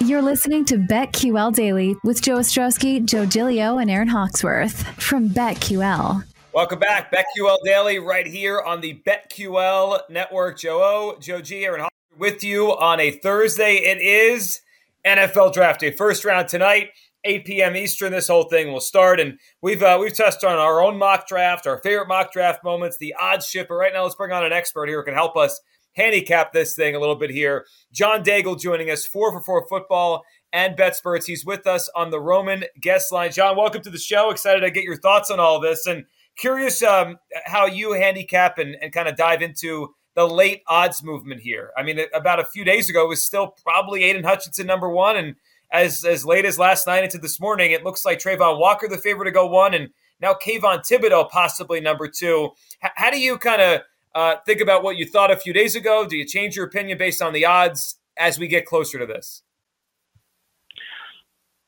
You're listening to BetQL Daily with Joe Ostrowski, Joe Gilio, and Aaron Hawksworth from BetQL. Welcome back, BetQL Daily, right here on the BetQL Network. Joe O, Joe G, Aaron Hawksworth with you on a Thursday. It is NFL Draft Day, first round tonight. 8 p.m. Eastern. This whole thing will start, and we've uh, we've touched on our own mock draft, our favorite mock draft moments, the odds shipper. Right now, let's bring on an expert here who can help us handicap this thing a little bit here. John Daigle joining us, four for four football and BetSperts. He's with us on the Roman guest line. John, welcome to the show. Excited to get your thoughts on all this and curious um, how you handicap and, and kind of dive into the late odds movement here. I mean, about a few days ago, it was still probably Aidan Hutchinson number one. And as, as late as last night into this morning, it looks like Travon Walker, the favorite to go one, and now Kayvon Thibodeaux, possibly number two. H- how do you kind of uh, think about what you thought a few days ago? Do you change your opinion based on the odds as we get closer to this?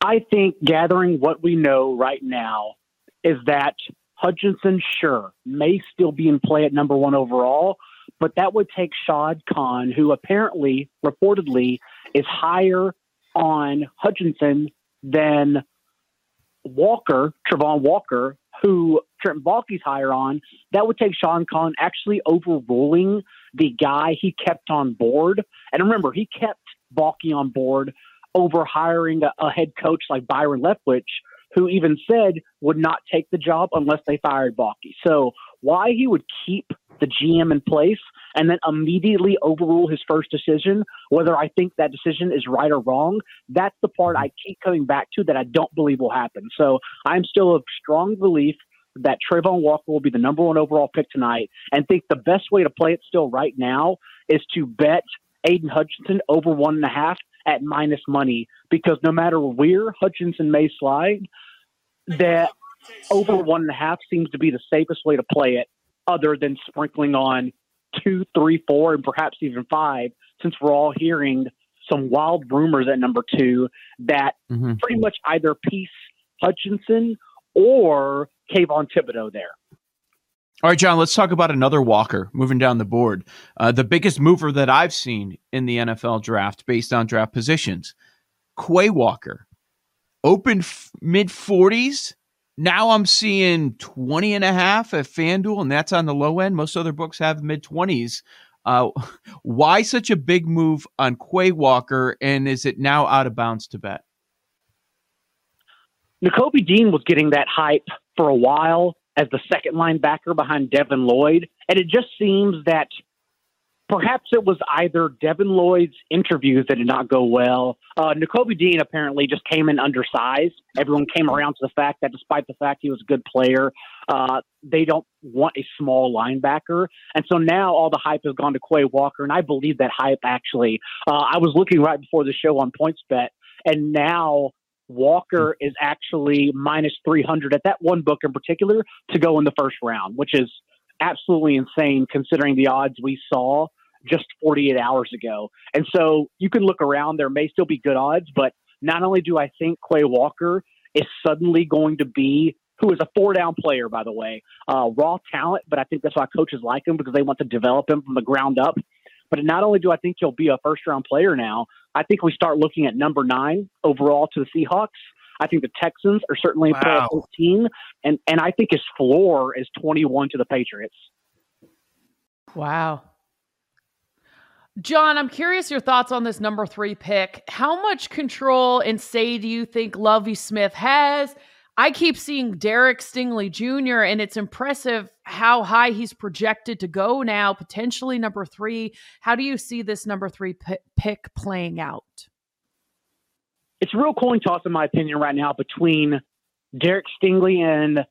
I think gathering what we know right now is that Hutchinson, sure, may still be in play at number one overall, but that would take Shad Khan, who apparently, reportedly, is higher on Hutchinson than Walker, Travon Walker, who Trent Baalke's higher on, that would take Shad Khan actually overruling the guy he kept on board. And remember, he kept Baalke on board over hiring a, a head coach like Byron Leftwich, who even said would not take the job unless they fired Baalke. So why he would keep the GM in place and then immediately overrule his first decision, whether I think that decision is right or wrong, that's the part I keep coming back to that I don't believe will happen. So I'm still of strong belief that Travon Walker will be the number one overall pick tonight and think the best way to play it still right now is to bet Aidan Hutchinson over one and a half at minus money because no matter where Hutchinson may slide, that over one and a half seems to be the safest way to play it other than sprinkling on two, three, four, and perhaps even five, since we're all hearing some wild rumors at number two that mm-hmm. pretty much either Peace Hutchinson or Kayvon Thibodeaux there. All right, John, let's talk about another Walker moving down the board. Uh, the biggest mover that I've seen in the NFL draft based on draft positions, Quay Walker, open f- mid 40s. Now I'm seeing 20 and a half at FanDuel, and that's on the low end. Most other books have mid 20s. Uh, why such a big move on Quay Walker, and is it now out of bounds to bet? Nakobe Dean was getting that hype for a while as the second linebacker behind Devin Lloyd. And it just seems that perhaps it was either Devin Lloyd's interviews that did not go well. Uh, Nakobe Dean apparently just came in undersized. Everyone came around to the fact that despite the fact he was a good player, uh, they don't want a small linebacker. And so now all the hype has gone to Quay Walker. And I believe that hype actually. Uh, I was looking right before the show on PointsBet, and now Walker is actually minus 300 at that one book in particular to go in the first round, which is absolutely insane considering the odds we saw just 48 hours ago. And so you can look around, there may still be good odds, but not only do I think Quay Walker is suddenly going to be who is a four down player, by the way, uh, raw talent, but I think that's why coaches like him because they want to develop him from the ground up. But not only do I think he'll be a first round player now, I think we start looking at number nine overall to the Seahawks. I think the Texans are certainly wow. 14, and and I think his floor is 21 to the Patriots. Wow. John, I'm curious your thoughts on this number three pick. How much control and say do you think Lovie Smith has? I keep seeing Derek Stingley Jr., and it's impressive how high he's projected to go now, potentially number three. How do you see this number three p- pick playing out? It's a real coin toss, in my opinion, right now between Derek Stingley and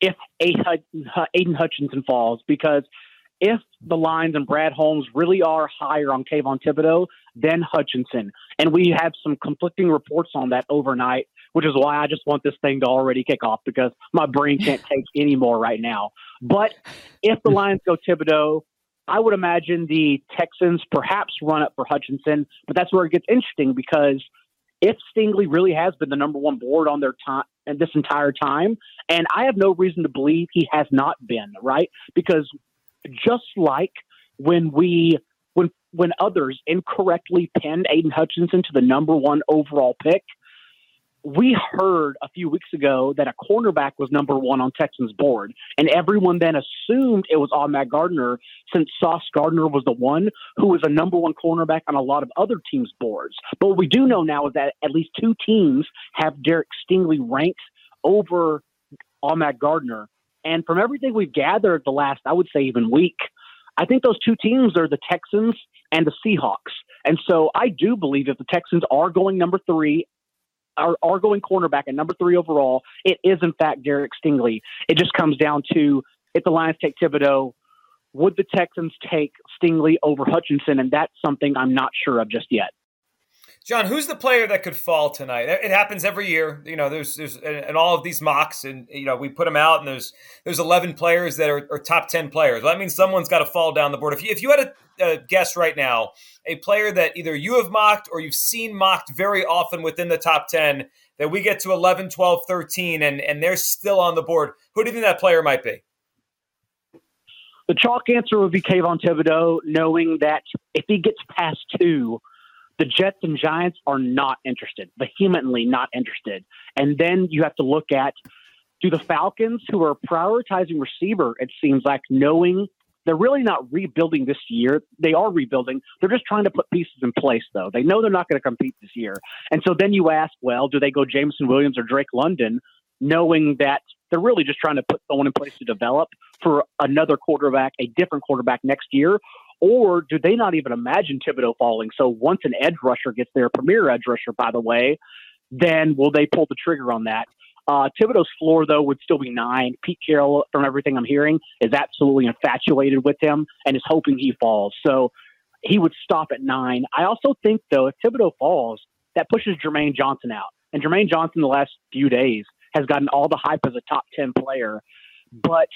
if Aidan Hutchinson falls, because if the Lions and Brad Holmes really are higher on Kayvon Thibodeaux than Hutchinson, and we have some conflicting reports on that overnight, which is why I just want this thing to already kick off because my brain can't take any more right now. But if the Lions go Thibodeaux, I would imagine the Texans perhaps run up for Hutchinson, but that's where it gets interesting because if Stingley really has been the number one board on their time and this entire time, and I have no reason to believe he has not been, right? Because just like when we when when others incorrectly pinned Aidan Hutchinson to the number one overall pick, we heard a few weeks ago that a cornerback was number one on Texans board, and everyone then assumed it was on Ahmad Gardner since Sauce Gardner was the one who was a number one cornerback on a lot of other teams' boards. But what we do know now is that at least two teams have Derek Stingley ranked over on Ahmad Gardner. And from everything we've gathered the last, I would say, even week, I think those two teams are the Texans and the Seahawks. And so I do believe if the Texans are going number three are, are going cornerback at number three overall, it is in fact Derek Stingley. It just comes down to if the Lions take Thibodeaux, would the Texans take Stingley over Hutchinson? And that's something I'm not sure of just yet. John, who's the player that could fall tonight? It happens every year. You know, there's there's and all of these mocks, and you know we put them out, and there's there's 11 players that are, are top 10 players. Well, that means someone's got to fall down the board. If you if you had a, a guess right now, a player that either you have mocked or you've seen mocked very often within the top 10, that we get to 11, 12, 13, and and they're still on the board. Who do you think that player might be? The chalk answer would be Kayvon Thibodeaux, knowing that if he gets past two the Jets and Giants are not interested, vehemently not interested. And then you have to look at do the Falcons, who are prioritizing receiver, it seems like, knowing they're really not rebuilding this year. They are rebuilding. They're just trying to put pieces in place, though. They know they're not going to compete this year. And so then you ask, well, do they go Jameson Williams or Drake London, knowing that they're really just trying to put someone in place to develop for another quarterback, a different quarterback next year? Or do they not even imagine Thibodeaux falling? So once an edge rusher gets there, premier edge rusher, by the way, then will they pull the trigger on that? Uh, Thibodeaux's floor, though, would still be nine. Pete Carroll, from everything I'm hearing, is absolutely infatuated with him and is hoping he falls. So he would stop at nine. I also think, though, if Thibodeaux falls, that pushes Jermaine Johnson out. And Jermaine Johnson, the last few days, has gotten all the hype as a top 10 player. But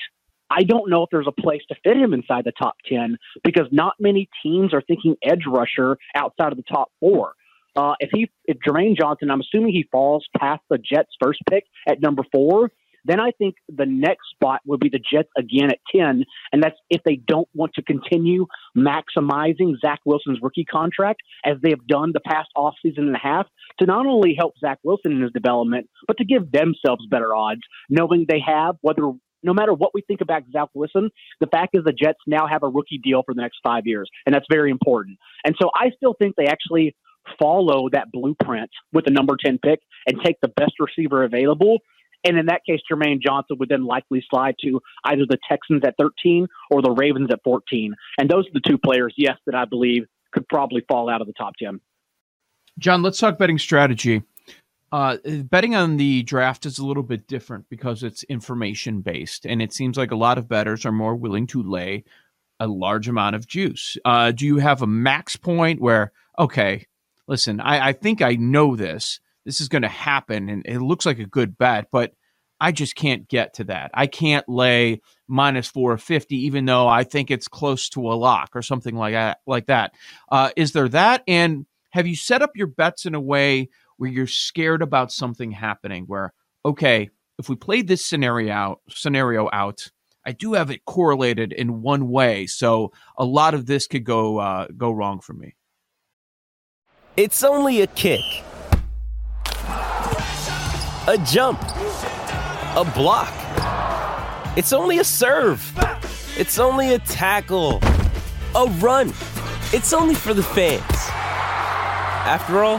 I don't know if there's a place to fit him inside the top 10 because not many teams are thinking edge rusher outside of the top four. Uh, if he, if Jermaine Johnson, I'm assuming he falls past the Jets' first pick at number four, then I think the next spot would be the Jets again at 10. And that's if they don't want to continue maximizing Zach Wilson's rookie contract as they have done the past offseason and a half to not only help Zach Wilson in his development, but to give themselves better odds, knowing they have, whether no matter what we think about Zach Wilson, the fact is the Jets now have a rookie deal for the next five years, and that's very important. And so I still think they actually follow that blueprint with the number 10 pick and take the best receiver available. And in that case, Jermaine Johnson would then likely slide to either the Texans at 13 or the Ravens at 14. And those are the two players, yes, that I believe could probably fall out of the top 10. John, let's talk betting strategy. Uh, betting on the draft is a little bit different because it's information based, and it seems like a lot of bettors are more willing to lay a large amount of juice. Uh, do you have a max point where, okay, listen, I, I think I know this, this is going to happen, and it looks like a good bet, but I just can't get to that. I can't lay minus 450, even though I think it's close to a lock or something like that. Like that, uh, is there that? And have you set up your bets in a way where you're scared about something happening where okay if we played this scenario out scenario out i do have it correlated in one way so a lot of this could go uh, go wrong for me. It's only a kick. A jump. A block. It's only a serve. It's only a tackle. A run. It's only for the fans. After all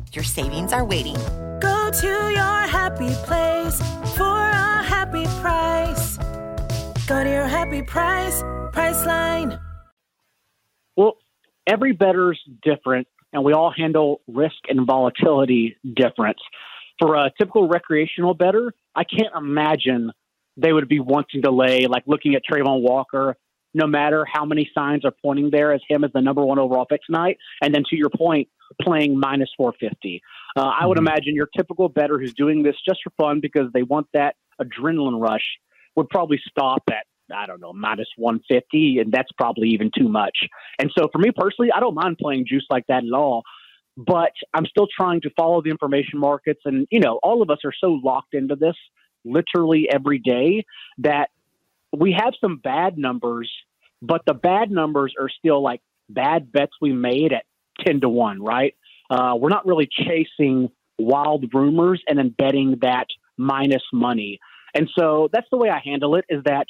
Your savings are waiting. Go to your happy place for a happy price. Go to your happy price, Priceline. Well, every bettor's different, and we all handle risk and volatility different. For a typical recreational better, I can't imagine they would be wanting to lay, like looking at Travon Walker, no matter how many signs are pointing there as him as the number one overall pick tonight. And then to your point, playing minus 450. Uh, I would imagine your typical better who's doing this just for fun because they want that adrenaline rush would probably stop at I don't know, minus 150, and that's probably even too much. And so for me personally, I don't mind playing juice like that at all, but I'm still trying to follow the information markets. And, you know, all of us are so locked into this literally every day that we have some bad numbers, but the bad numbers are still like bad bets we made at 10 to 1, right? Uh, we're not really chasing wild rumors and then betting that minus money. And so that's the way I handle it is that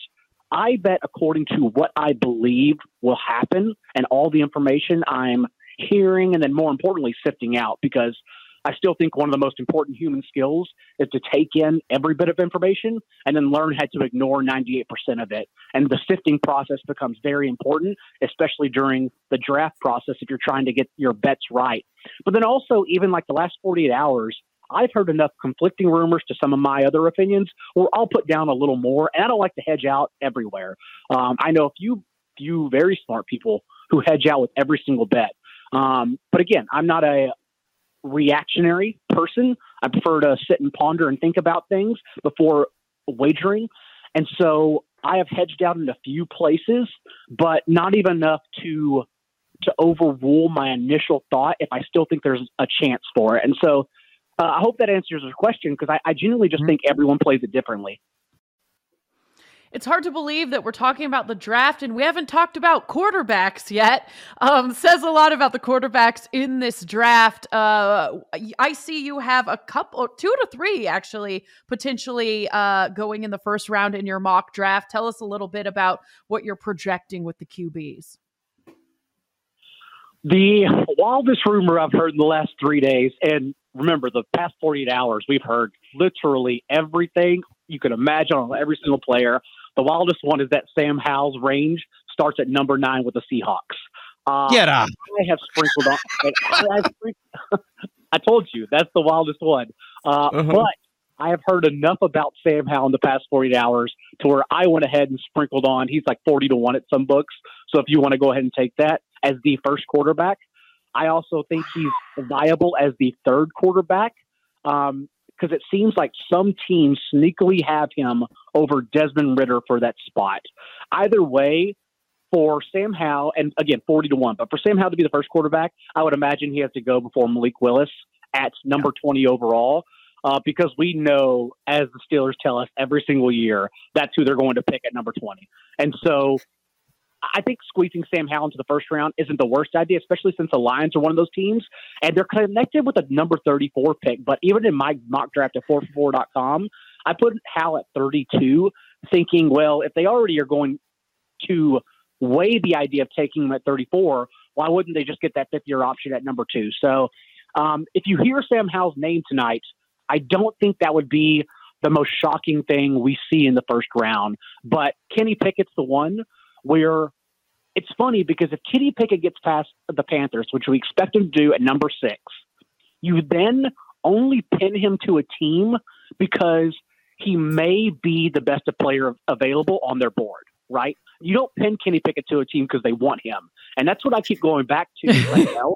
I bet according to what I believe will happen and all the information I'm hearing and then more importantly sifting out because I still think one of the most important human skills is to take in every bit of information and then learn how to ignore 98% of it. And the sifting process becomes very important, especially during the draft process if you're trying to get your bets right. But then also, even like the last 48 hours, I've heard enough conflicting rumors to some of my other opinions where I'll put down a little more. And I don't like to hedge out everywhere. Um, I know a few few very smart people who hedge out with every single bet. Um, but again, I'm not a reactionary person. I prefer to sit and ponder and think about things before wagering. And so I have hedged out in a few places, but not even enough to to overrule my initial thought if I still think there's a chance for it. And so uh, I hope that answers your question because I, I genuinely just think everyone plays it differently. It's hard to believe that we're talking about the draft and we haven't talked about quarterbacks yet. Um, says a lot about the quarterbacks in this draft. Uh, I see you have a couple, two to three actually, potentially uh, going in the first round in your mock draft. Tell us a little bit about what you're projecting with the QBs. The wildest rumor I've heard in the last three days, and remember the past 48 hours, we've heard literally everything you can imagine on every single player. The wildest one is that Sam Howell's range starts at number nine with the Seahawks. Uh, Get up. I have sprinkled on. I, sprinkled, I told you that's the wildest one. Uh, Uh-huh. But I have heard enough about Sam Howell in the past 48 hours to where I went ahead and sprinkled on. He's like 40 to 1 at some books. So if you want to go ahead and take that as the first quarterback, I also think he's viable as the third quarterback because it seems like some teams sneakily have him over Desmond Ridder for that spot. Either way, for Sam Howell, and again, 40 to 1, but for Sam Howell to be the first quarterback, I would imagine he has to go before Malik Willis at number 20 overall. Uh, because we know, as the Steelers tell us every single year, that's who they're going to pick at number 20. And so I think squeezing Sam Howell into the first round isn't the worst idea, especially since the Lions are one of those teams and they're connected with a number 34 pick. But even in my mock draft at 444.com, I put Howell at 32, thinking, well, if they already are going to weigh the idea of taking him at 34, why wouldn't they just get that fifth year option at number two? So um, if you hear Sam Howell's name tonight, I don't think that would be the most shocking thing we see in the first round. But Kenny Pickett's the one where it's funny because if Kenny Pickett gets past the Panthers, which we expect him to do at number six, you then only pin him to a team because he may be the best player available on their board, right? You don't pin Kenny Pickett to a team because they want him. And that's what I keep going back to right now.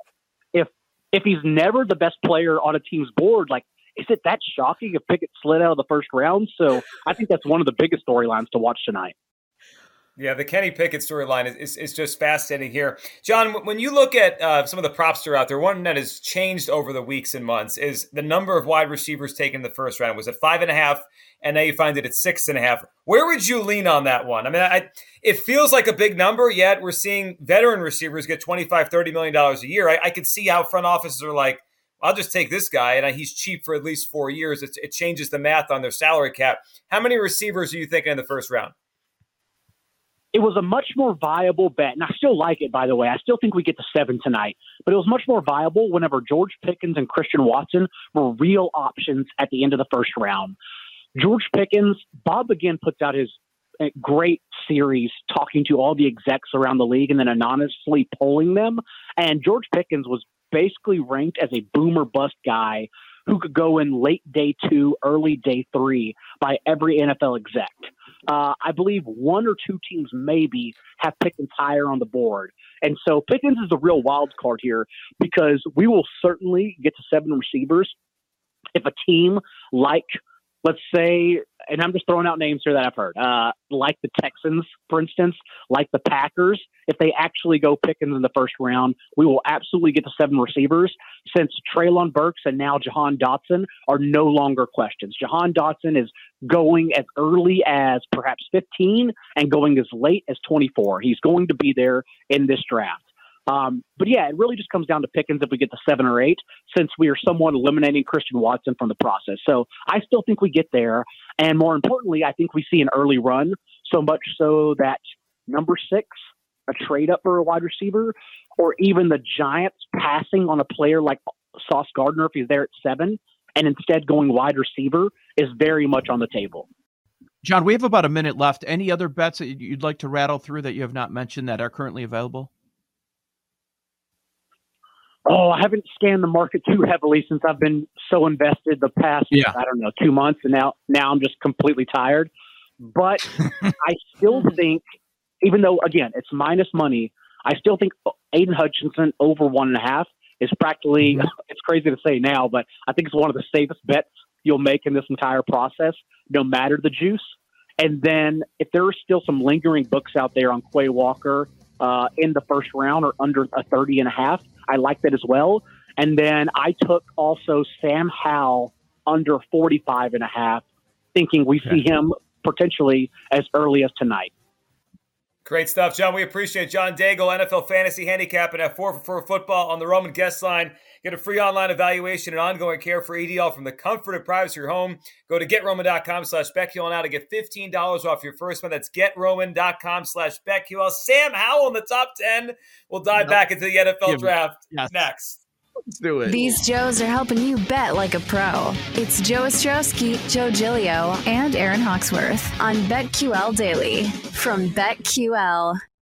If if he's never the best player on a team's board, like is it that shocking if Pickett slid out of the first round? So I think that's one of the biggest storylines to watch tonight. Yeah, the Kenny Pickett storyline is, is, is, just fascinating here. John, when you look at uh, some of the props that are out there, one that has changed over the weeks and months is the number of wide receivers taken in the first round. Was it five and a half? And now you find it at six and a half. Where would you lean on that one? I mean, I, it feels like a big number, yet we're seeing veteran receivers get 25, $30 million a year. I, I could see how front offices are like, I'll just take this guy, and he's cheap for at least four years. It changes the math on their salary cap. How many receivers are you thinking in the first round? It was a much more viable bet, and I still like it, by the way. I still think we get to seven tonight, but it was much more viable whenever George Pickens and Christian Watson were real options at the end of the first round. George Pickens, Bob McGinn puts out his eh, great series talking to all the execs around the league and then anonymously polling them. And George Pickens was basically ranked as a boomer bust guy who could go in late day two, early day three by every NFL exec. Uh, I believe one or two teams maybe have Pickens higher on the board. And so Pickens is a real wild card here because we will certainly get to seven receivers if a team like let's say, and I'm just throwing out names here that I've heard, uh, like the Texans, for instance, like the Packers, if they actually go Pickens in the first round, we will absolutely get to seven receivers since Treylon Burks and now Jahan Dotson are no longer questions. Jahan Dotson is going as early as perhaps 15 and going as late as 24. He's going to be there in this draft. Um, but yeah, it really just comes down to Pickens if we get the seven or eight, since we are somewhat eliminating Christian Watson from the process. So I still think we get there. And more importantly, I think we see an early run, so much so that number six, a trade up for a wide receiver, or even the Giants passing on a player like Sauce Gardner if he's there at seven, and instead going wide receiver is very much on the table. John, we have about a minute left. Any other bets that you'd like to rattle through that you have not mentioned that are currently available? Oh, I haven't scanned the market too heavily since I've been so invested the past yeah. I don't know two months, and now now I'm just completely tired. But I still think, even though again it's minus money, I still think Aidan Hutchinson over one and a half is practically. Mm-hmm. It's crazy to say now, but I think it's one of the safest bets you'll make in this entire process, no matter the juice. And then if there are still some lingering books out there on Quay Walker uh, in the first round or under a 30 and a half, I like that as well. And then I took also Sam Howell under 45 and a half, thinking we see him potentially as early as tonight. Great stuff, John. We appreciate John Daigle, NFL Fantasy Handicap, and at 4 for 4 football on the Roman guest line. Get a free online evaluation and ongoing care for EDL from the comfort and privacy of your home. Go to getroman.com slash BetQL now to get $15 off your first one. That's getroman.com slash BetQL. Sam Howell in the top 10. We'll dive back into the NFL draft yes. next. Let's do it. These Joes are helping you bet like a pro. It's Joe Ostrowski, Joe Gilio, and Aaron Hawksworth on BetQL Daily from BetQL.